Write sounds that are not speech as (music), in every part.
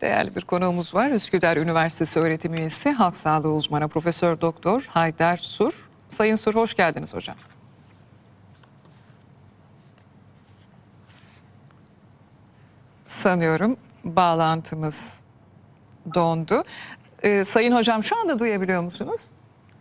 Değerli bir konuğumuz var. Üsküdar Üniversitesi öğretim üyesi, halk sağlığı uzmanı Profesör Doktor Haydar Sur. Sayın Sur hoş geldiniz hocam. Sanıyorum bağlantımız dondu. Ee, sayın hocam şu anda duyabiliyor musunuz?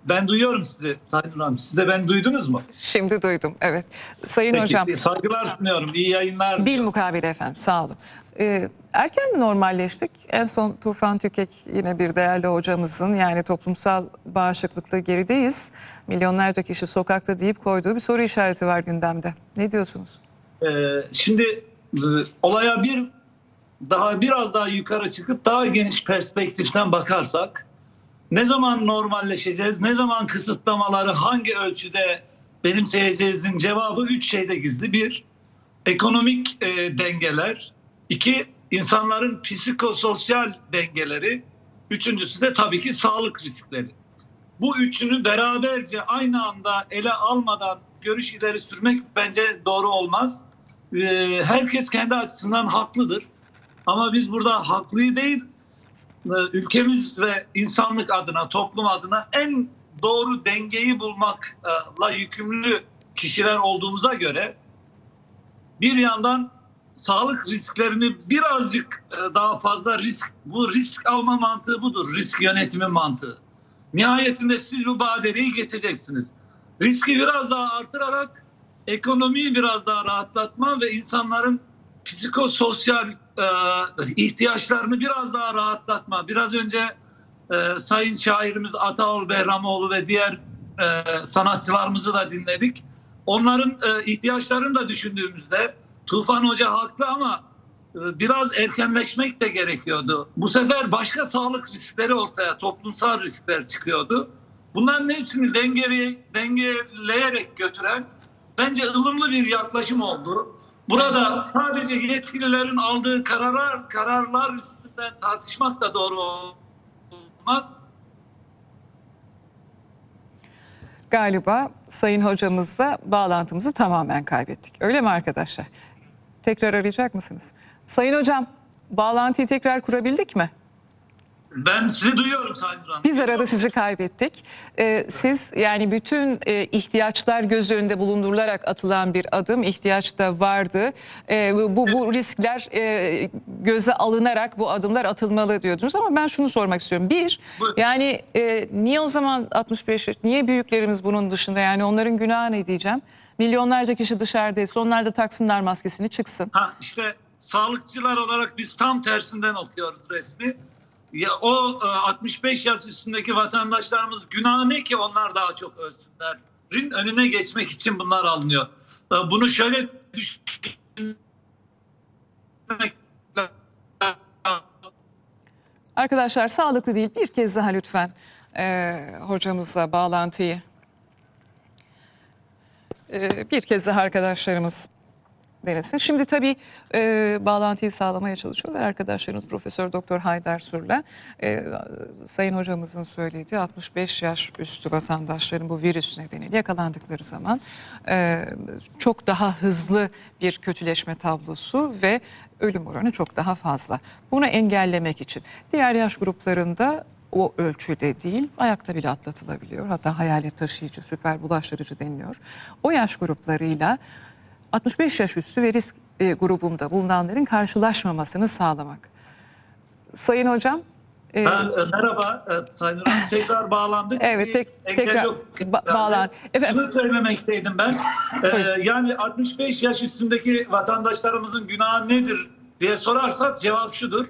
Ben duyuyorum sizi Sayın Hanım. Siz de beni duydunuz mu? Şimdi duydum. Evet. Sayın Peki, hocam. saygılar sunuyorum. İyi yayınlar. Bil mukabele efendim sağ olun. Ee, erken mi normalleştik? En son Tufan Tükek yine bir değerli hocamızın yani toplumsal bağışıklıkta gerideyiz. Milyonlarca kişi sokakta deyip koyduğu bir soru işareti var gündemde. Ne diyorsunuz? Ee, şimdi e, olaya bir daha biraz daha yukarı çıkıp daha geniş perspektiften bakarsak ne zaman normalleşeceğiz, ne zaman kısıtlamaları hangi ölçüde benimseyeceğizin cevabı üç şeyde gizli. Bir, ekonomik e, dengeler. iki insanların psikososyal dengeleri. Üçüncüsü de tabii ki sağlık riskleri. Bu üçünü beraberce aynı anda ele almadan görüş ileri sürmek bence doğru olmaz. Ee, herkes kendi açısından haklıdır. Ama biz burada haklıyı değil, e, ülkemiz ve insanlık adına, toplum adına en doğru dengeyi bulmakla yükümlü kişiler olduğumuza göre bir yandan sağlık risklerini birazcık e, daha fazla risk, bu risk alma mantığı budur, risk yönetimi mantığı. Nihayetinde siz bu badireyi geçeceksiniz. Riski biraz daha artırarak ekonomiyi biraz daha rahatlatma ve insanların psikososyal e, ihtiyaçlarını biraz daha rahatlatma. Biraz önce e, Sayın şairimiz Ataol Behramoğlu ve diğer e, sanatçılarımızı da dinledik. Onların e, ihtiyaçlarını da düşündüğümüzde Tufan Hoca haklı ama e, biraz erkenleşmek de gerekiyordu. Bu sefer başka sağlık riskleri ortaya, toplumsal riskler çıkıyordu. Bunların hepsini dengeli, dengeleyerek götüren bence ılımlı bir yaklaşım oldu. Burada sadece yetkililerin aldığı kararlar, kararlar üstünden tartışmak da doğru olmaz. Galiba Sayın hocamızla bağlantımızı tamamen kaybettik. Öyle mi arkadaşlar? Tekrar arayacak mısınız? Sayın hocam bağlantıyı tekrar kurabildik mi? Ben sizi duyuyorum Sayın Duran. Biz arada sizi kaybettik. Ee, siz yani bütün e, ihtiyaçlar göz önünde bulundurularak atılan bir adım ihtiyaç da vardı. Ee, bu, bu riskler e, göze alınarak bu adımlar atılmalı diyordunuz ama ben şunu sormak istiyorum. Bir Buyurun. yani e, niye o zaman 65 yaş niye büyüklerimiz bunun dışında yani onların günahı ne diyeceğim? Milyonlarca kişi dışarıdaysa onlar da taksınlar maskesini çıksın. Ha işte sağlıkçılar olarak biz tam tersinden okuyoruz resmi. Ya o e, 65 yaş üstündeki vatandaşlarımız günahı ne ki onlar daha çok ölsünlerin önüne geçmek için bunlar alınıyor. E, Bunu şöyle düşünmek Arkadaşlar sağlıklı değil. Bir kez daha lütfen e, hocamızla bağlantıyı. E, bir kez daha arkadaşlarımız denesin. Şimdi tabii e, bağlantıyı sağlamaya çalışıyorlar arkadaşlarımız Profesör Doktor Haydar Sur'la. E, Sayın hocamızın söylediği 65 yaş üstü vatandaşların bu virüs nedeniyle yakalandıkları zaman e, çok daha hızlı bir kötüleşme tablosu ve ölüm oranı çok daha fazla. Bunu engellemek için diğer yaş gruplarında o ölçüde değil, ayakta bile atlatılabiliyor. Hatta hayalet taşıyıcı, süper bulaştırıcı deniliyor. O yaş gruplarıyla 65 yaş üstü ve risk e, grubunda bulunanların karşılaşmamasını sağlamak. Sayın hocam, e, Ben, e, merhaba e, Sayın Hanım. (laughs) Tekrar bağlandık. Evet, tek- tekrar yok. ba- bağlan. Efendim? Şunu söylemekteydim ben. E, yani 65 yaş üstündeki vatandaşlarımızın günahı nedir diye sorarsak cevap şudur.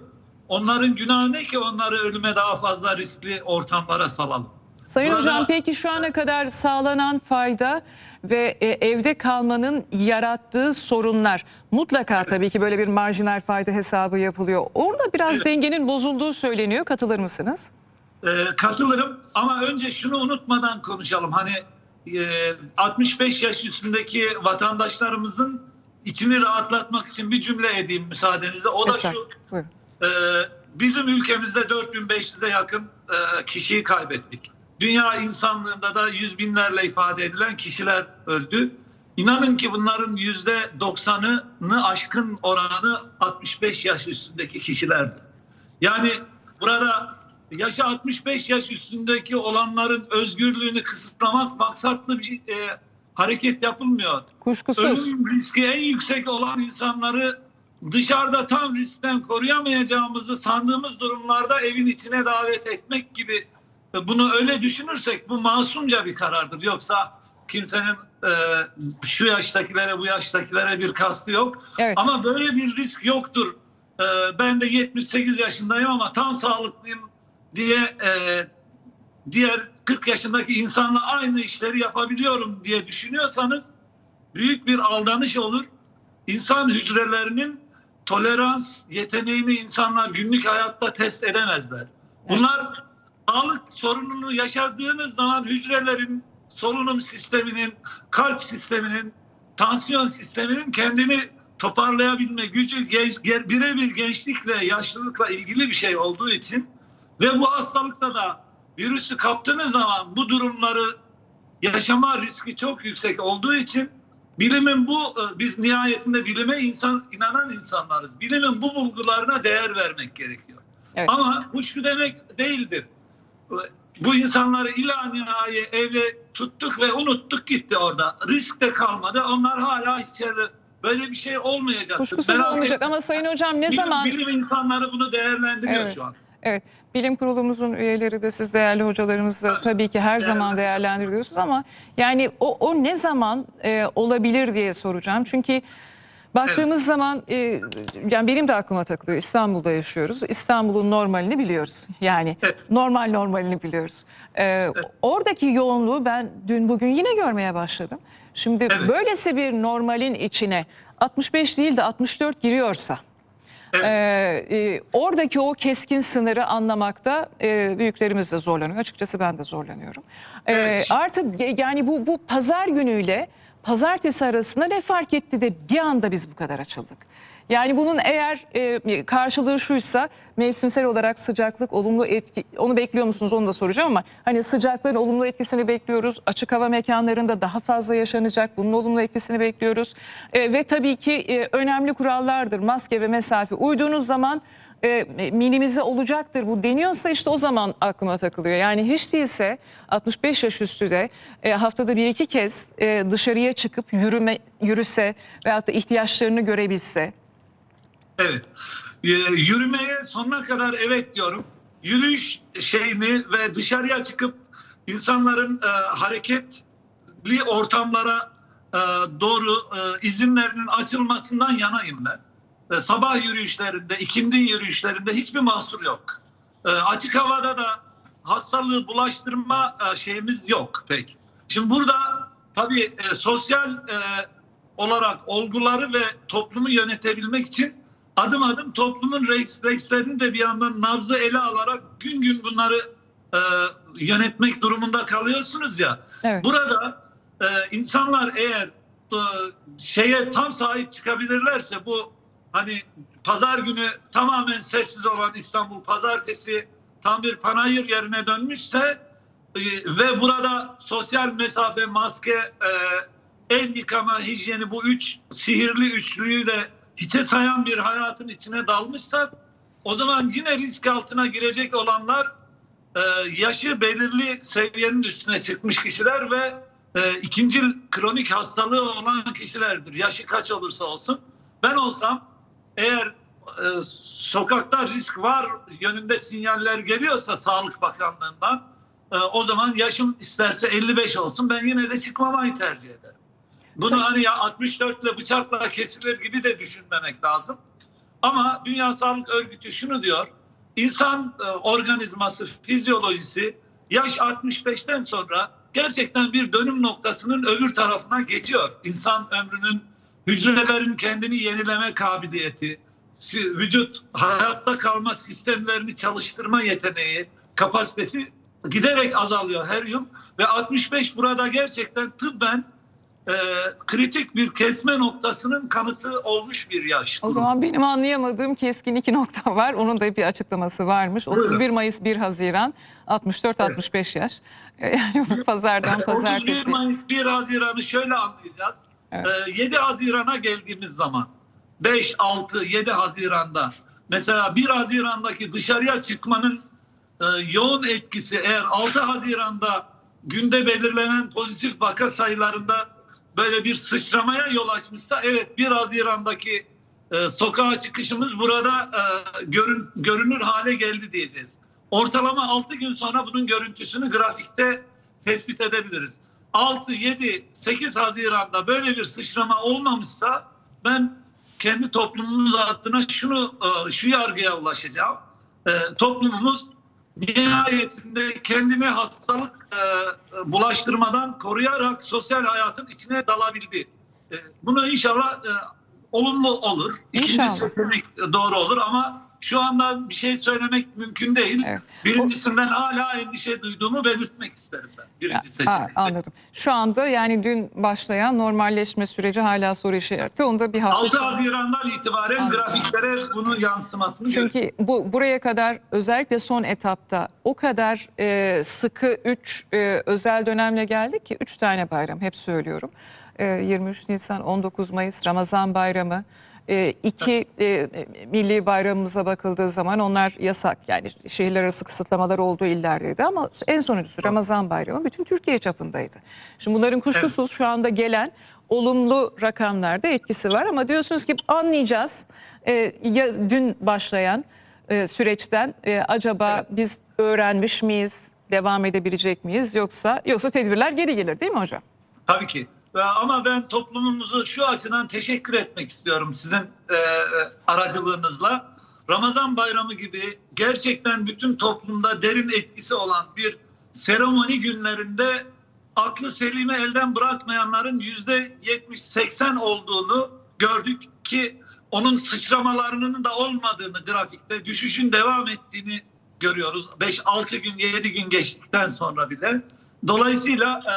Onların günahı ne ki onları ölüme daha fazla riskli ortamlara salalım. Sayın Burada- hocam peki şu ana kadar sağlanan fayda ve e, evde kalmanın yarattığı sorunlar mutlaka tabii ki böyle bir marjinal fayda hesabı yapılıyor. Orada biraz Evet. dengenin bozulduğu söyleniyor. Katılır mısınız? E, katılırım ama önce şunu unutmadan konuşalım. Hani e, 65 yaş üstündeki vatandaşlarımızın içini rahatlatmak için bir cümle edeyim müsaadenizle. O da Eser, şu. buyurun. Ee, bizim ülkemizde 4500'e yakın e, kişiyi kaybettik. Dünya insanlığında da yüz binlerle ifade edilen kişiler öldü. İnanın ki bunların yüzde 90'ını aşkın oranı 65 yaş üstündeki kişilerdi. Yani burada yaşı 65 yaş üstündeki olanların özgürlüğünü kısıtlamak maksatlı bir e, hareket yapılmıyor. Kuşkusuz. Ölüm riski en yüksek olan insanları dışarıda tam riskten koruyamayacağımızı sandığımız durumlarda evin içine davet etmek gibi bunu öyle düşünürsek bu masumca bir karardır. Yoksa kimsenin e, şu yaştakilere bu yaştakilere bir kastı yok. Evet. Ama böyle bir risk yoktur. E, ben de 78 yaşındayım ama tam sağlıklıyım diye e, diğer 40 yaşındaki insanla aynı işleri yapabiliyorum diye düşünüyorsanız büyük bir aldanış olur. İnsan hücrelerinin tolerans yeteneğini insanlar günlük hayatta test edemezler. Bunlar sağlık sorununu yaşadığınız zaman hücrelerin solunum sisteminin, kalp sisteminin, tansiyon sisteminin kendini toparlayabilme gücü genç, birebir gençlikle, yaşlılıkla ilgili bir şey olduğu için ve bu hastalıkta da virüsü kaptığınız zaman bu durumları yaşama riski çok yüksek olduğu için bilimin bu e, biz nihayetinde bilime insan inanan insanlarız. Bilimin bu bulgularına değer vermek gerekiyor. Evet. Ama bu şu demek değildir. Bu insanları ila nihaye evde tuttuk ve unuttuk gitti orada. Risk de kalmadı. Onlar hala içeride. Böyle bir şey olmayacak. Kuşkusuz Merak olmayacak ama Sayın Hocam ne bilim, zaman... bilim insanları bunu değerlendiriyor Evet. şu an. Evet, bilim kurulumuzun üyeleri de siz değerli hocalarımız da tabii ki her zaman değerlendiriyorsunuz ama yani o, o ne zaman e, olabilir diye soracağım. Çünkü baktığımız zaman e, yani benim de aklıma takılıyor. İstanbul'da yaşıyoruz. İstanbul'un normalini biliyoruz. Yani Evet. normal normalini biliyoruz. E, Oradaki yoğunluğu ben dün bugün yine görmeye başladım. Şimdi Evet. böylesi bir normalin içine 65 değil de 64 giriyorsa Evet. ee, e, oradaki o keskin sınırı anlamakta e, büyüklerimiz de zorlanıyor. Açıkçası ben de zorlanıyorum. Evet. Artık yani bu bu pazar günüyle pazartesi arasında ne fark etti de bir anda biz bu kadar açıldık. Yani bunun eğer e, karşılığı şuysa mevsimsel olarak sıcaklık olumlu etki onu bekliyor musunuz onu da soracağım ama hani sıcaklığın olumlu etkisini bekliyoruz. Açık hava mekanlarında daha fazla yaşanacak bunun olumlu etkisini bekliyoruz. E, ve tabii ki e, önemli kurallardır maske ve mesafe uyduğunuz zaman e, minimize olacaktır. Bu deniyorsa işte o zaman aklıma takılıyor. Yani hiç değilse 65 yaş üstü de e, haftada bir iki kez e, dışarıya çıkıp yürüme yürüse veyahut da ihtiyaçlarını görebilse. Evet. Ee, yürümeye sonuna kadar evet diyorum. Yürüyüş şeyini ve dışarıya çıkıp insanların e, hareketli ortamlara e, doğru e, izinlerinin açılmasından yanayım ben. E, sabah yürüyüşlerinde, ikindi yürüyüşlerinde hiçbir mahsur yok. E, açık havada da hastalığı bulaştırma e, şeyimiz yok pek. Şimdi burada tabii sosyal olarak olguları ve toplumu yönetebilmek için adım adım toplumun reflekslerini de bir yandan nabzı ele alarak gün gün bunları e, yönetmek durumunda kalıyorsunuz ya. Evet. Burada e, insanlar eğer e, şeye tam sahip çıkabilirlerse bu hani pazar günü tamamen sessiz olan İstanbul pazartesi tam bir panayır yerine dönmüşse e, ve burada sosyal mesafe, maske, e, el yıkama, hijyeni bu üç sihirli üçlüyü de hiçe sayan bir hayatın içine dalmışsak o zaman yine risk altına girecek olanlar e, yaşı belirli seviyenin üstüne çıkmış kişiler ve e, ikinci kronik hastalığı olan kişilerdir. Yaşı kaç olursa olsun. Ben olsam eğer e, sokakta risk var yönünde sinyaller geliyorsa Sağlık Bakanlığı'ndan e, o zaman yaşım isterse 55 olsun ben yine de çıkmamayı tercih ederim. Bunu Sen- hani ya 64 ile bıçakla kesilir gibi de düşünmemek lazım. Ama Dünya Sağlık Örgütü şunu diyor. İnsan e, organizması, fizyolojisi yaş 65'ten sonra gerçekten bir dönüm noktasının öbür tarafına geçiyor. İnsan ömrünün hücrelerin kendini yenileme kabiliyeti, vücut hayatta kalma sistemlerini çalıştırma yeteneği, kapasitesi giderek azalıyor her yıl ve 65 burada gerçekten tıbben e, kritik bir kesme noktasının kanıtı olmuş bir yaş. O zaman benim anlayamadığım keskin iki nokta var. Onun da bir açıklaması varmış. Buyurun. 31 Mayıs 1 Haziran 64-65 yaş. (laughs) Yani pazardan (laughs) 31 pazartesi. Mayıs 1 Haziran'ı şöyle anlayacağız. Evet. Ee, 7 Haziran'a geldiğimiz zaman 5, 6, 7 Haziran'da mesela 1 Haziran'daki dışarıya çıkmanın e, yoğun etkisi eğer 6 Haziran'da günde belirlenen pozitif vaka sayılarında böyle bir sıçramaya yol açmışsa evet 1 Haziran'daki e, sokağa çıkışımız burada e, görün, görünür hale geldi diyeceğiz. Ortalama 6 gün sonra bunun görüntüsünü grafikte tespit edebiliriz. 6, 7, 8 Haziran'da böyle bir sıçrama olmamışsa ben kendi toplumumuz adına şunu e, şu yargıya ulaşacağım. E, toplumumuz nihayetinde kendini hastalık e, bulaştırmadan koruyarak sosyal hayatın içine dalabildi. Bunu inşallah olumlu olur. İkinci İnşallah. seçenek doğru olur ama şu anda bir şey söylemek mümkün değil. Evet. Birincisinden hala endişe duyduğumu belirtmek isterim ben. Birinci Ha, seçenek. anladım. Şu anda yani dün başlayan normalleşme süreci hala soru işareti. Onda bir hafta 6 sonra- Haziran'dan itibaren Anladım. grafiklere bunu yansımasını. Çünkü bu buraya kadar özellikle son etapta o kadar e, sıkı 3 özel dönemle geldik ki 3 tane bayram hep söylüyorum. E, 23 Nisan, 19 Mayıs, Ramazan bayramı. E, iki e, milli bayramımıza bakıldığı zaman onlar yasak yani şehirler arası kısıtlamalar olduğu illerdeydi ama en sonuncusu Ramazan bayramı bütün Türkiye çapındaydı. Şimdi bunların kuşkusuz şu anda gelen olumlu rakamlarda etkisi var ama diyorsunuz ki anlayacağız e, ya dün başlayan e, süreçten e, acaba biz öğrenmiş miyiz, devam edebilecek miyiz yoksa yoksa tedbirler geri gelir değil mi hocam? Tabii ki. Ama ben toplumumuzu şu açıdan teşekkür etmek istiyorum sizin e, aracılığınızla. Ramazan bayramı gibi gerçekten bütün toplumda derin etkisi olan bir seremoni günlerinde aklı selimi elden bırakmayanların yüzde 70-80 olduğunu gördük ki onun sıçramalarının da olmadığını grafikte düşüşün devam ettiğini görüyoruz. 5-6 gün 7 gün geçtikten sonra bile. Dolayısıyla e,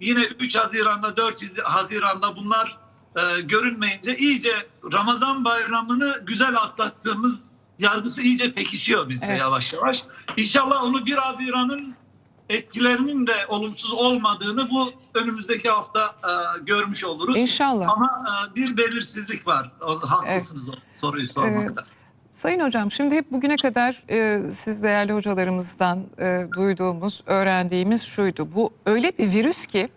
yine 3 Haziran'da 4 Haziran'da bunlar e, görünmeyince iyice Ramazan bayramını güzel atlattığımız yargısı iyice pekişiyor bizde Evet. yavaş yavaş. İnşallah onu 1 Haziran'ın etkilerinin de olumsuz olmadığını bu önümüzdeki hafta e, görmüş oluruz. İnşallah. Ama e, bir belirsizlik var. O- Haklısınız o soruyu sormakta. Sayın hocam şimdi hep bugüne kadar e, siz değerli hocalarımızdan e, duyduğumuz, öğrendiğimiz şuydu. Bu öyle bir virüs ki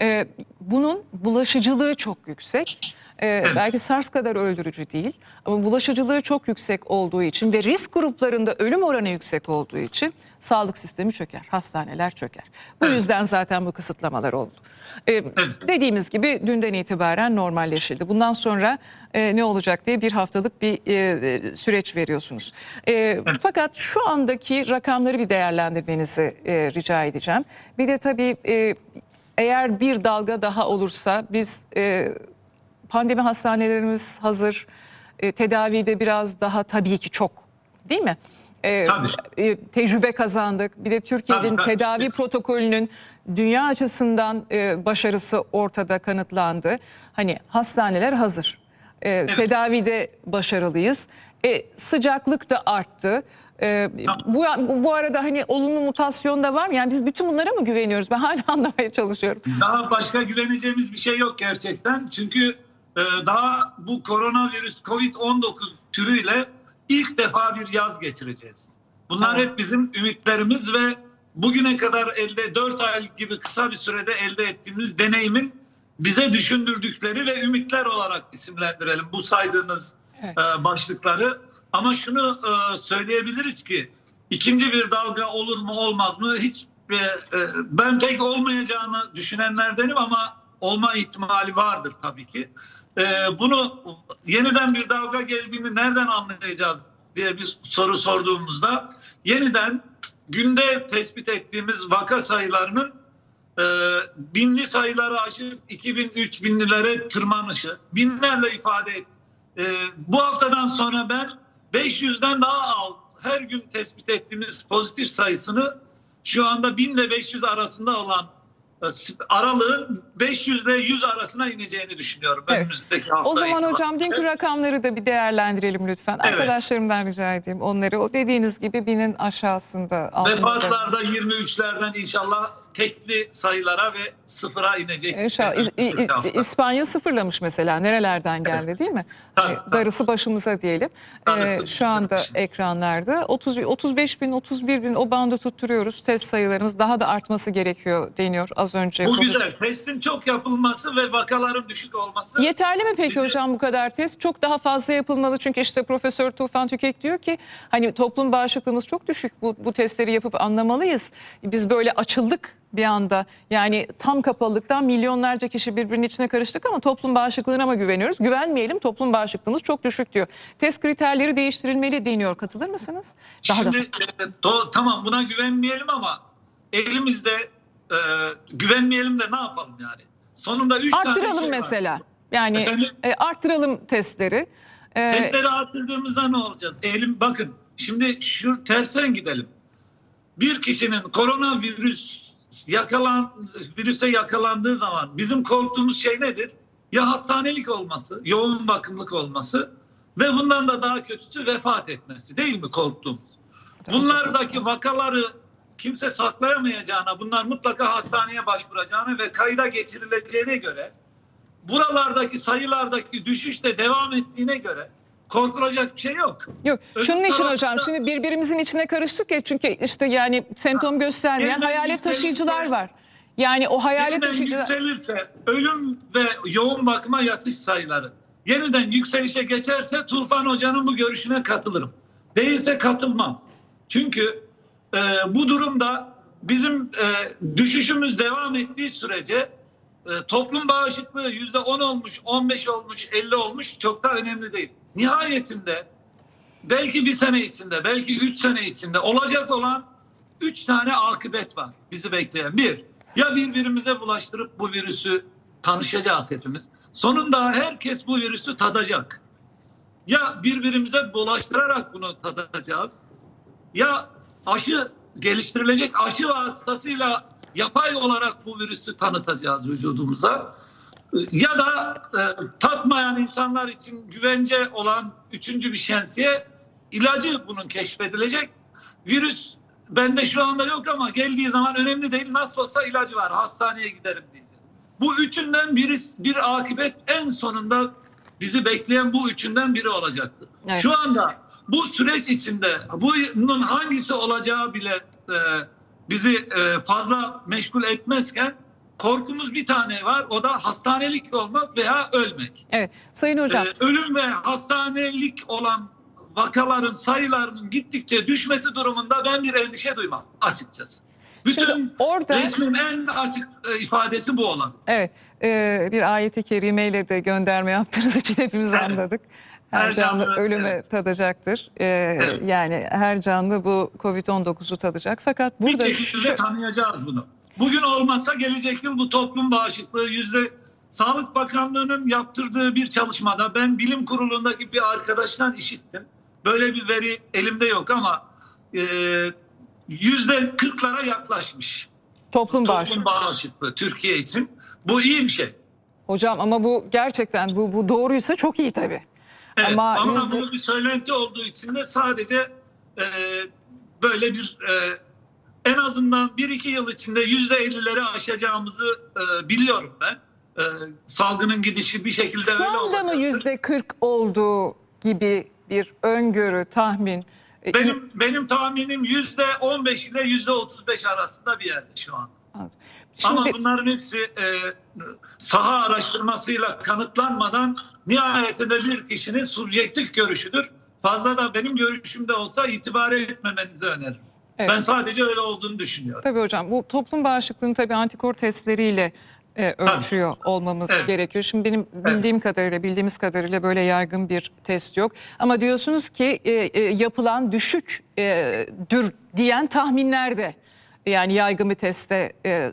e, bunun bulaşıcılığı çok yüksek. E, Belki SARS kadar öldürücü değil ama bulaşıcılığı çok yüksek olduğu için ve risk gruplarında ölüm oranı yüksek olduğu için sağlık sistemi çöker, hastaneler çöker. Bu Evet. yüzden zaten bu kısıtlamalar oldu. E, Dediğimiz gibi dünden itibaren normalleşildi. Bundan sonra e, ne olacak diye bir haftalık bir e, e, süreç veriyorsunuz. E, Fakat şu andaki rakamları bir değerlendirmenizi e, rica edeceğim. Bir de tabii e, eğer bir dalga daha olursa biz e, pandemi hastanelerimiz hazır. E, tedavide biraz daha tabii ki çok değil mi? E, Tabii. e, tecrübe kazandık. Bir de Türkiye'nin Tabii, tabii. tedavi Evet. protokolünün dünya açısından e, başarısı ortada kanıtlandı. Hani hastaneler hazır. E, Tedavide başarılıyız. E, sıcaklık da arttı. E, bu, bu arada hani olumlu mutasyon da var mı? Yani biz bütün bunlara mı güveniyoruz? Ben hala (laughs) anlamaya çalışıyorum. Daha başka güveneceğimiz bir şey yok gerçekten. Çünkü daha bu koronavirüs COVID-19 türüyle ilk defa bir yaz geçireceğiz. Bunlar hep bizim ümitlerimiz ve bugüne kadar elde 4 ay gibi kısa bir sürede elde ettiğimiz deneyimin bize düşündürdükleri ve ümitler olarak isimlendirelim bu saydığınız Evet. e, başlıkları. Ama şunu e, söyleyebiliriz ki ikinci bir dalga olur mu olmaz mı hiç e, ben pek olmayacağını düşünenlerdenim ama olma ihtimali vardır tabii ki. E, bunu yeniden bir dalga geldiğini nereden anlayacağız diye bir soru sorduğumuzda yeniden günde tespit ettiğimiz vaka sayılarının e, binli sayıları aşıp 2000 3000'lilere tırmanışı binlerle ifade et. E, bu haftadan sonra ben 500'den daha alt her gün tespit ettiğimiz pozitif sayısını şu anda 1000 ile 500 arasında olan aralığın 500 ile 100 arasına ineceğini düşünüyorum Evet. önümüzdeki hafta. O zaman itibariyle. hocam dünkü rakamları da bir değerlendirelim lütfen. Evet. Arkadaşlarımdan rica edeyim onları. O dediğiniz gibi binin aşağısında. Vefatlarda 23'lerden inşallah tekli sayılara ve sıfıra inecek. İnşallah. İs- İ- İs- Önümüzdeki hafta. İspanya sıfırlamış mesela. Nerelerden geldi değil mi? Tabii, Ee, tabii. Darısı başımıza diyelim. Darısı Ee, şu anda başımıza. ekranlarda 30, bin, 35 bin, 31 bin o bandı tutturuyoruz. Test sayılarımız daha da artması gerekiyor deniyor az önce. Bu güzel. Testin çok yapılması ve vakaların düşük olması. Yeterli mi peki Bizi- hocam bu kadar test? Çok daha fazla yapılmalı çünkü işte Profesör Tufan Tükek diyor ki hani toplum bağışıklığımız çok düşük. Bu, bu testleri yapıp anlamalıyız. Biz böyle açıldık bir anda. Yani tam kapalılıktan milyonlarca kişi birbirinin içine karıştık ama toplum bağışıklığına mı güveniyoruz? Güvenmeyelim toplum bağışıklığımız çok düşük diyor. Test kriterleri değiştirilmeli deniyor. Katılır mısınız? Daha Şimdi da. e, do- tamam buna güvenmeyelim ama elimizde e, güvenmeyelim de ne yapalım yani? Sonunda üç tane Arttıralım şey var. mesela. Yani Efendim? e, arttıralım testleri. E, Testleri arttırdığımızda ne olacağız? Elim bakın şimdi şu tersen gidelim. Bir kişinin koronavirüs yakalan virüse yakalandığı zaman bizim korktuğumuz şey nedir? Ya hastanelik olması, yoğun bakımlık olması ve bundan da daha kötüsü vefat etmesi değil mi korktuğumuz? Bunlardaki vakaları kimse saklayamayacağına, bunlar mutlaka hastaneye başvuracağına ve kayda geçirileceğine göre buralardaki sayılardaki düşüş de devam ettiğine göre korkulacak bir şey yok. Yok Öbür şunun için tarafta- hocam şimdi birbirimizin içine karıştık ya çünkü işte yani semptom göstermeyen Yeniden hayalet yükselirse- taşıyıcılar var. Yani o hayalet yeniden taşıyıcılar yükselirse ölüm ve yoğun bakıma yatış sayıları yeniden yükselişe geçerse Tufan Hoca'nın bu görüşüne katılırım. Değilse katılmam. Çünkü e, bu durumda bizim e, düşüşümüz devam ettiği sürece toplum bağışıklığı yüzde 10 olmuş, 15 olmuş, 50 olmuş çok da önemli değil. Nihayetinde belki bir sene içinde, belki üç sene içinde olacak olan üç tane akıbet var bizi bekleyen. Bir, ya birbirimize bulaştırıp bu virüsü tanışacağız hepimiz. Sonunda herkes bu virüsü tadacak. Ya birbirimize bulaştırarak bunu tadacağız. Ya aşı geliştirilecek aşı vasıtasıyla yapay olarak bu virüsü tanıtacağız vücudumuza. Ya da e, tatmayan insanlar için güvence olan üçüncü bir şemsiye ilacı bunun keşfedilecek. Virüs bende şu anda yok ama geldiği zaman önemli değil. Nasıl olsa ilacı var. Hastaneye giderim diyeceğiz. Bu üçünden biri bir akıbet en sonunda bizi bekleyen bu üçünden biri olacaktır. Evet. Şu anda bu süreç içinde bunun hangisi olacağı bile e, bizi e, fazla meşgul etmezken korkumuz bir tane var. O da hastanelik olmak veya ölmek. evet Sayın Hocam Ee, ölüm ve hastanelik olan vakaların sayılarının gittikçe düşmesi durumunda ben bir endişe duymam açıkçası. Bütün Şimdi orada- resmin en açık e, ifadesi bu olan. evet e, bir ayeti kerimeyle de gönderme yaptığınız için hepimiz Evet. anladık. Her, Her canlı, canlı, ölüme evet. tadacaktır. E, Evet. Yani her canlı bu Covid-19'u tadacak. Fakat Bir burada şekilde şu- tanıyacağız bunu. Bugün olmazsa gelecek yıl bu toplum bağışıklığı yüzde Sağlık Bakanlığı'nın yaptırdığı bir çalışmada ben bilim kurulundaki bir arkadaştan işittim. Böyle bir veri elimde yok ama e, yüzde kırklara yaklaşmış. toplum toplum bağışıklığı Türkiye için. Bu iyi bir şey. Hocam ama bu gerçekten bu, bu doğruysa çok iyi tabii. Evet, Ama ama yüzde- bunu bir söylenti olduğu için de sadece e, böyle bir e, en azından bir iki yıl içinde yüzde ellileri aşacağımızı e, biliyorum ben. E, salgının gidişi bir şekilde Şu öyle anda olacak. mı yüzde 40 olduğu gibi bir öngörü, tahmin? E, Benim benim tahminim yüzde 15 ile yüzde 35 arasında bir yerde şu an. Şimdi, Ama bunların hepsi e, saha araştırmasıyla kanıtlanmadan nihayetinde bir kişinin subjektif görüşüdür. Fazla da benim görüşümde olsa itibar etmemenizi öneririm. Evet. Ben sadece öyle olduğunu düşünüyorum. Tabii hocam bu toplum bağışıklığını tabii antikor testleriyle e, ölçüyor olmamız Evet. gerekiyor. Şimdi benim bildiğim kadarıyla, bildiğimiz kadarıyla böyle yaygın bir test yok. Ama diyorsunuz ki e, e, yapılan düşük e, dür diyen tahminler de yani yaygın bir teste e,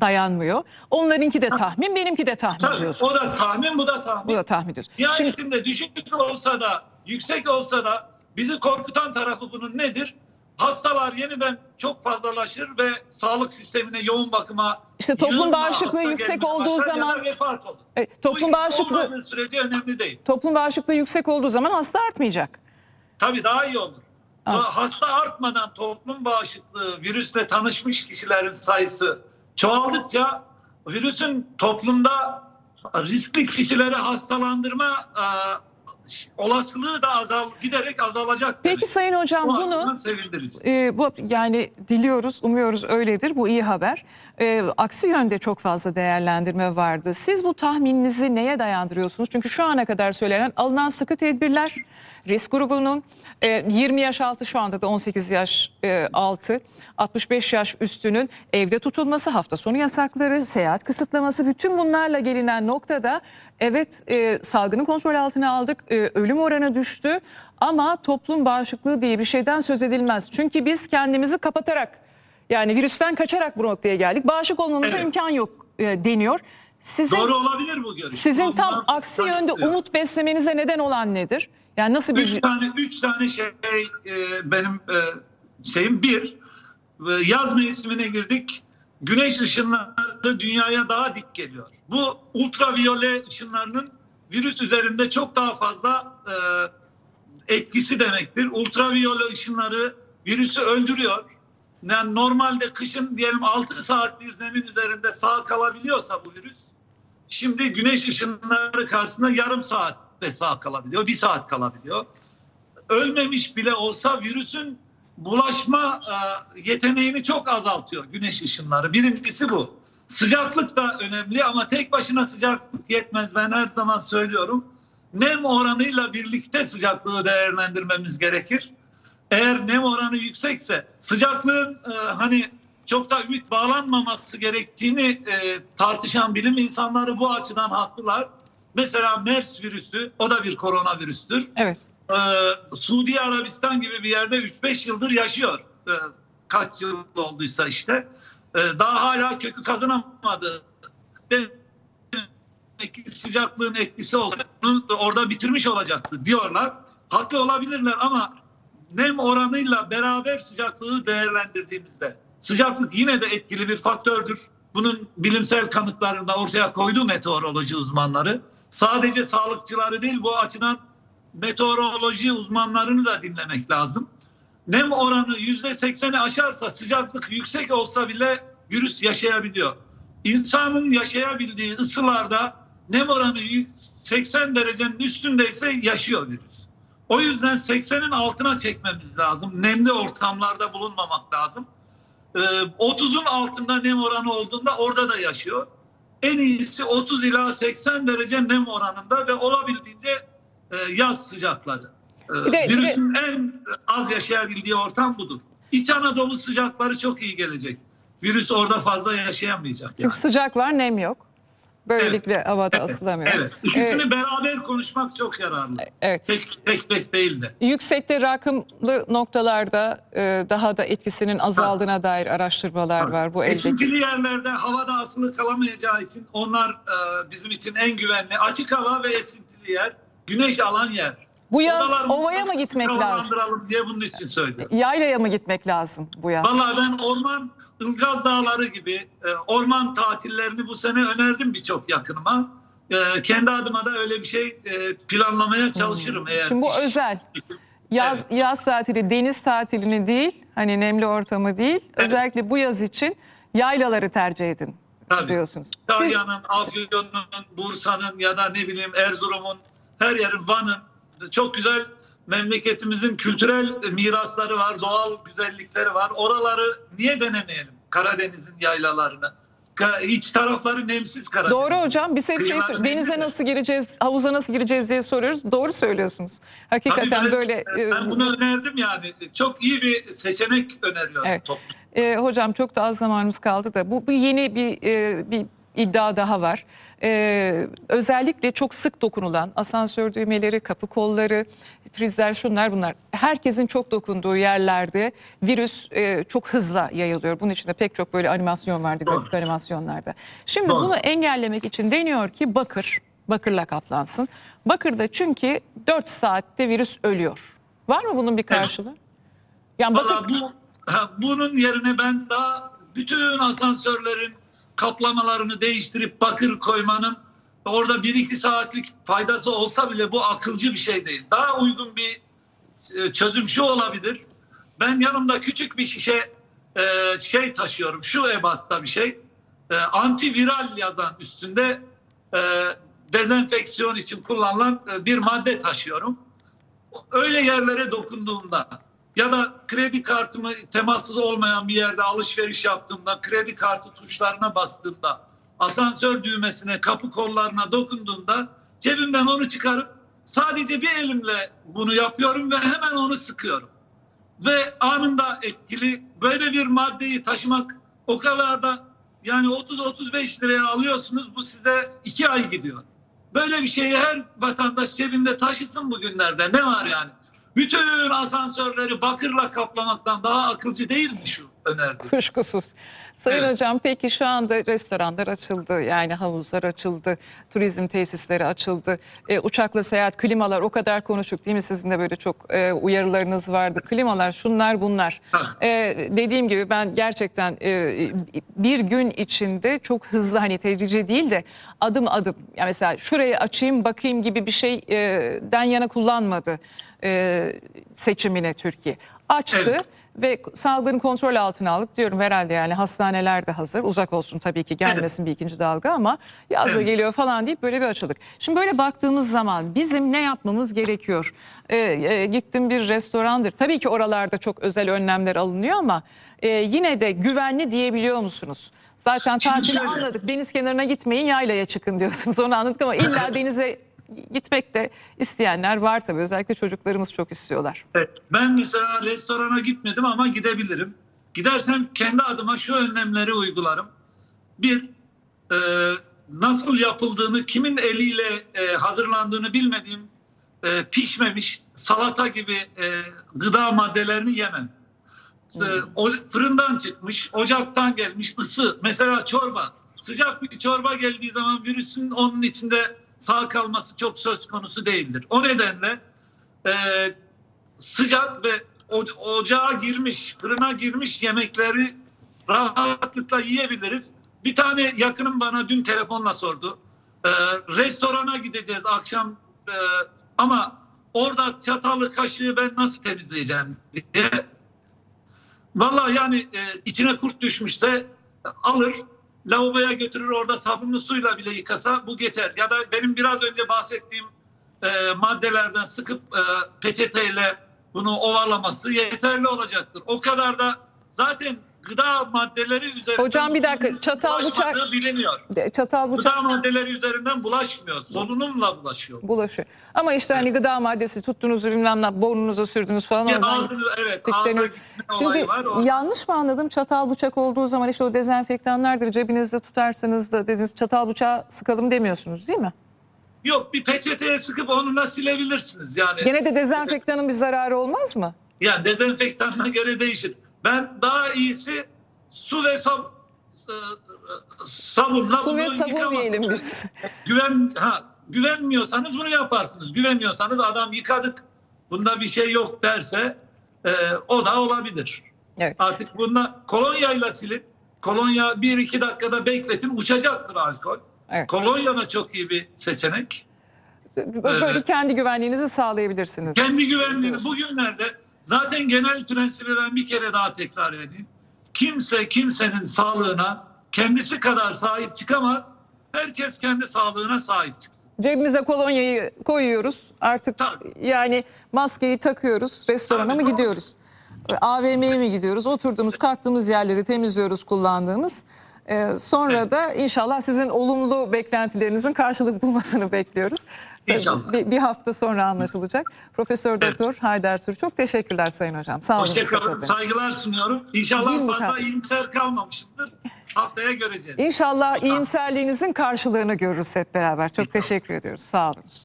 dayanmıyor. Onlarınki de tahmin, benimki de tahmin Tabii, diyorsun. o da tahmin, bu da tahmin. Bu da tahmin diyorsun. Şimdi Nihayetinde düşük olsa da, yüksek olsa da bizi korkutan tarafı bunun nedir? Hastalar yeniden çok fazlalaşır ve sağlık sistemine yoğun bakıma İşte toplum bağışıklığı yüksek olduğu zaman- vefat olur. e, toplum bağışıklığı sürece önemli değil. toplum bağışıklığı yüksek olduğu zaman hasta artmayacak. Tabii daha iyi olur. Hasta artmadan toplum bağışıklığı virüsle tanışmış kişilerin sayısı çoğaldıkça virüsün toplumda riskli kişileri hastalandırma olasılığı da azal giderek azalacak. Peki demek. Sayın Hocam Bu bunu e, bu yani diliyoruz, umuyoruz öyledir. Bu iyi haber. E, aksi yönde çok fazla değerlendirme vardı. Siz bu tahmininizi neye dayandırıyorsunuz? Çünkü şu ana kadar söylenen alınan sıkı tedbirler, risk grubunun e, 20 yaş altı şu anda da 18 yaş e, altı, 65 yaş üstünün evde tutulması, hafta sonu yasakları, seyahat kısıtlaması bütün bunlarla gelinen noktada evet e, salgını kontrol altına aldık, e, ölüm oranı düştü ama toplum bağışıklığı diye bir şeyden söz edilmez. Çünkü biz kendimizi kapatarak yani virüsten kaçarak bu noktaya geldik. Bağışık olmamıza Evet. imkan yok e, deniyor. Sizin Doğru olabilir bu görüş. sizin tam Bunlar aksi yönde saçmalıyor. umut beslemenize neden olan nedir? Yani nasıl bir Üç tane üç tane şey e, benim e, şeyim bir e, yaz mevsimine girdik. Güneş ışınları dünyaya daha dik geliyor. Bu ultraviyole ışınlarının virüs üzerinde çok daha fazla e, etkisi demektir. Ultraviyole ışınları virüsü öldürüyor. Yani normalde kışın diyelim 6 saat bir zemin üzerinde sağ kalabiliyorsa bu virüs Şimdi güneş ışınları karşısında yarım saatte sağ kalabiliyor, bir saat kalabiliyor. Ölmemiş bile olsa virüsün bulaşma e, yeteneğini çok azaltıyor güneş ışınları. Birincisi bu. Sıcaklık da önemli ama tek başına sıcaklık yetmez. Ben her zaman söylüyorum. Nem oranıyla birlikte sıcaklığı değerlendirmemiz gerekir. Eğer nem oranı yüksekse sıcaklığın e, hani çok da ümit bağlanmaması gerektiğini e, tartışan bilim insanları bu açıdan haklılar. Mesela MERS virüsü o da bir koronavirüstür. Evet. Ee, Suudi Arabistan gibi bir yerde 3-5 yıldır yaşıyor. Ee, kaç yıl olduysa işte. Ee, daha hala kökü kazanamadı. Demek ki sıcaklığın etkisi olacak. Orada bitirmiş olacaktı diyorlar. Haklı olabilirler ama nem oranıyla beraber sıcaklığı değerlendirdiğimizde sıcaklık yine de etkili bir faktördür. Bunun bilimsel kanıtlarını da ortaya koydu meteoroloji uzmanları. Sadece sağlıkçıları değil bu açıdan meteoroloji uzmanlarını da dinlemek lazım. Nem oranı yüzde sekseni aşarsa sıcaklık yüksek olsa bile virüs yaşayabiliyor. İnsanın yaşayabildiği ısılarda nem oranı 80 derecenin üstündeyse yaşıyor virüs. O yüzden 80'in altına çekmemiz lazım. Nemli ortamlarda bulunmamak lazım. Ee, 30'un altında nem oranı olduğunda orada da yaşıyor. En iyisi 30 ila 80 derece nem oranında ve olabildiğince e, yaz sıcakları. Ee, Bir de- bir de- virüsün en az yaşayabildiği ortam budur. İç Anadolu sıcakları çok iyi gelecek. Virüs orada fazla yaşayamayacak. Çünkü Yani. sıcak var, nem yok. Böylelikle havada asılamıyor. Evet. İkisini beraber konuşmak çok yararlı. Evet. Tek tek, tek değil de. Yüksekte rakımlı noktalarda e, daha da etkisinin azaldığına dair araştırmalar var. Bu. Esintili yerlerde havada asılı kalamayacağı için onlar e, bizim için en güvenli. Açık hava ve esintili yer, güneş alan yer. Bu yaz Odalarımızı ovaya mı gitmek lazım? diye bunun için söylüyorum. Yaylaya mı gitmek lazım bu yaz? Vallahi ben orman, Ilgaz Dağları gibi e, orman tatillerini bu sene önerdim birçok yakınıma. E, kendi adıma da öyle bir şey e, planlamaya çalışırım. Eğer Hmm. Şimdi bu iş- özel. Yaz yaz tatili, deniz tatilini değil, hani nemli ortamı değil. Özellikle bu yaz için yaylaları tercih edin Tabii. diyorsunuz. Siz Afyon'un, Bursa'nın ya da ne bileyim Erzurum'un, her yerin Van'ın çok güzel memleketimizin kültürel mirasları var, doğal güzellikleri var. Oraları niye denemeyelim? Karadeniz'in yaylalarını. İç tarafları nemsiz Karadeniz. Doğru hocam. Biz hep şey, denize de. nasıl gireceğiz, havuza nasıl gireceğiz diye soruyoruz. Doğru söylüyorsunuz. Hakikaten Tabii ben- böyle e, Ben bunu önerdim yani. Çok iyi bir seçenek öneriyorum. Evet. toplum. e, hocam çok da az zamanımız kaldı da bu, bu yeni bir e, bir iddia daha var. E, özellikle çok sık dokunulan asansör düğmeleri, kapı kolları, prizler şunlar bunlar. Herkesin çok dokunduğu yerlerde virüs e, çok hızla yayılıyor. Bunun içinde pek çok böyle animasyon vardı, Doğru. grafik animasyonlarda. Şimdi Doğru. bunu engellemek için deniyor ki bakır, bakırla kaplansın. Bakırda çünkü 4 saatte virüs ölüyor. Var mı bunun bir karşılığı? Yani bakır bu ha, bunun yerine ben daha bütün asansörlerin kaplamalarını değiştirip bakır koymanın orada bir iki saatlik faydası olsa bile bu akılcı bir şey değil. Daha uygun bir e, çözüm şu olabilir. Ben yanımda küçük bir şişe e, şey taşıyorum. Şu ebatta bir şey. e, antiviral yazan üstünde dezenfeksiyon için kullanılan bir madde taşıyorum. Öyle yerlere dokunduğumda ya da kredi kartımı temassız olmayan bir yerde alışveriş yaptığımda, kredi kartı tuşlarına bastığımda, asansör düğmesine, kapı kollarına dokunduğumda cebimden onu çıkarıp sadece bir elimle bunu yapıyorum ve hemen onu sıkıyorum. Ve anında etkili böyle bir maddeyi taşımak o kadar da yani 30-35 liraya alıyorsunuz bu size iki ay gidiyor. Böyle bir şeyi her vatandaş cebinde taşısın bugünlerde. Ne var yani? Bütün asansörleri bakırla kaplamaktan daha akılcı değil mi şu önerdiğiniz? Kuşkusuz. Sayın Evet. hocam peki şu anda restoranlar açıldı yani havuzlar açıldı, turizm tesisleri açıldı, e, uçakla seyahat, klimalar o kadar konuştuk değil mi? Sizin de böyle çok e, uyarılarınız vardı. Klimalar şunlar bunlar. E, dediğim gibi ben gerçekten e, bir gün içinde çok hızlı hani tedrici değil de adım adım yani mesela şurayı açayım bakayım gibi bir şeyden yana kullanmadı e, seçimine Türkiye. Açtı. Evet. Ve salgını kontrol altına aldık diyorum herhalde yani hastaneler de hazır. Uzak olsun tabii ki gelmesin bir ikinci dalga ama yazda Evet. geliyor falan deyip böyle bir açıldık. Şimdi böyle baktığımız zaman bizim ne yapmamız gerekiyor? Ee, e, gittim bir restorandır. Tabii ki oralarda çok özel önlemler alınıyor ama e, yine de güvenli diyebiliyor musunuz? Zaten tatili anladık. Deniz kenarına gitmeyin yaylaya çıkın diyorsunuz. Onu anladık ama illa (laughs) denize gitmek de isteyenler var tabii. Özellikle çocuklarımız çok istiyorlar. Evet, ben mesela restorana gitmedim ama gidebilirim. Gidersem kendi adıma şu önlemleri uygularım. Bir, e, nasıl yapıldığını, kimin eliyle e, hazırlandığını bilmediğim e, pişmemiş salata gibi e, gıda maddelerini yemem. E, o, fırından çıkmış, ocaktan gelmiş ısı. Mesela çorba. Sıcak bir çorba geldiği zaman virüsün onun içinde sağ kalması çok söz konusu değildir. O nedenle e, sıcak ve ocağa girmiş, fırına girmiş yemekleri rahatlıkla yiyebiliriz. Bir tane yakınım bana dün telefonla sordu. Ee, restorana gideceğiz akşam e, ama orada çatalı kaşığı ben nasıl temizleyeceğim diye. Vallahi yani e, içine kurt düşmüşse alır lavaboya götürür orada sabunlu suyla bile yıkasa bu geçer. Ya da benim biraz önce bahsettiğim e, maddelerden sıkıp e, peçeteyle bunu ovalaması yeterli olacaktır. O kadar da zaten gıda maddeleri üzerinden Hocam bir dakika, çatal bıçak- biliniyor. Çatal bıçak Gıda maddeleri üzerinden bulaşmıyor. Solunumla bulaşıyor. bulaşıyor. Ama işte hani gıda maddesi tuttunuz bilmem ne burnunuza sürdünüz falan oradan ağzınız evet gitme Şimdi var. O- yanlış mı anladım? Çatal bıçak olduğu zaman işte o dezenfektanlardır cebinizde tutarsanız da dediniz çatal bıçağı sıkalım demiyorsunuz değil mi? Yok bir peçeteye sıkıp onunla silebilirsiniz yani. Gene de dezenfektanın bir zararı olmaz mı? Yani dezenfektanına göre değişir. Ben daha iyisi su ve sab e, sabunla Su bunu ve sabun yıkamak. diyelim biz. Güven ha güvenmiyorsanız bunu yaparsınız. Güveniyorsanız adam yıkadık. Bunda bir şey yok derse e, o da olabilir. Evet. Artık bunda kolonyayla silin. Kolonya bir iki dakikada bekletin uçacaktır alkol. Evet. Kolonya da çok iyi bir seçenek. Böyle Evet. kendi güvenliğinizi sağlayabilirsiniz. Kendi güvenliğini bugünlerde zaten genel prensibi ben bir kere daha tekrar edeyim. Kimse kimsenin sağlığına kendisi kadar sahip çıkamaz. Herkes kendi sağlığına sahip çıksın. Cebimize kolonyayı koyuyoruz. Artık Tabii. yani maskeyi takıyoruz. Restorana Tabii, mı gidiyoruz? AVM'ye mi gidiyoruz? Oturduğumuz, kalktığımız yerleri temizliyoruz kullandığımız. Ee, sonra da inşallah sizin olumlu beklentilerinizin karşılık bulmasını bekliyoruz. İnşallah. Bir, bir hafta sonra anlaşılacak. Profesör. Doktor Haydar Sür çok teşekkürler Sayın Hocam. Sağ olun. Hoşçakalın. Saygılar sunuyorum. İnşallah Bin fazla mutabık. iyimser kalmamışımdır. Haftaya göreceğiz. İnşallah iyimserliğinizin karşılığını görürüz hep beraber. Çok teşekkür ediyoruz. Sağ olun.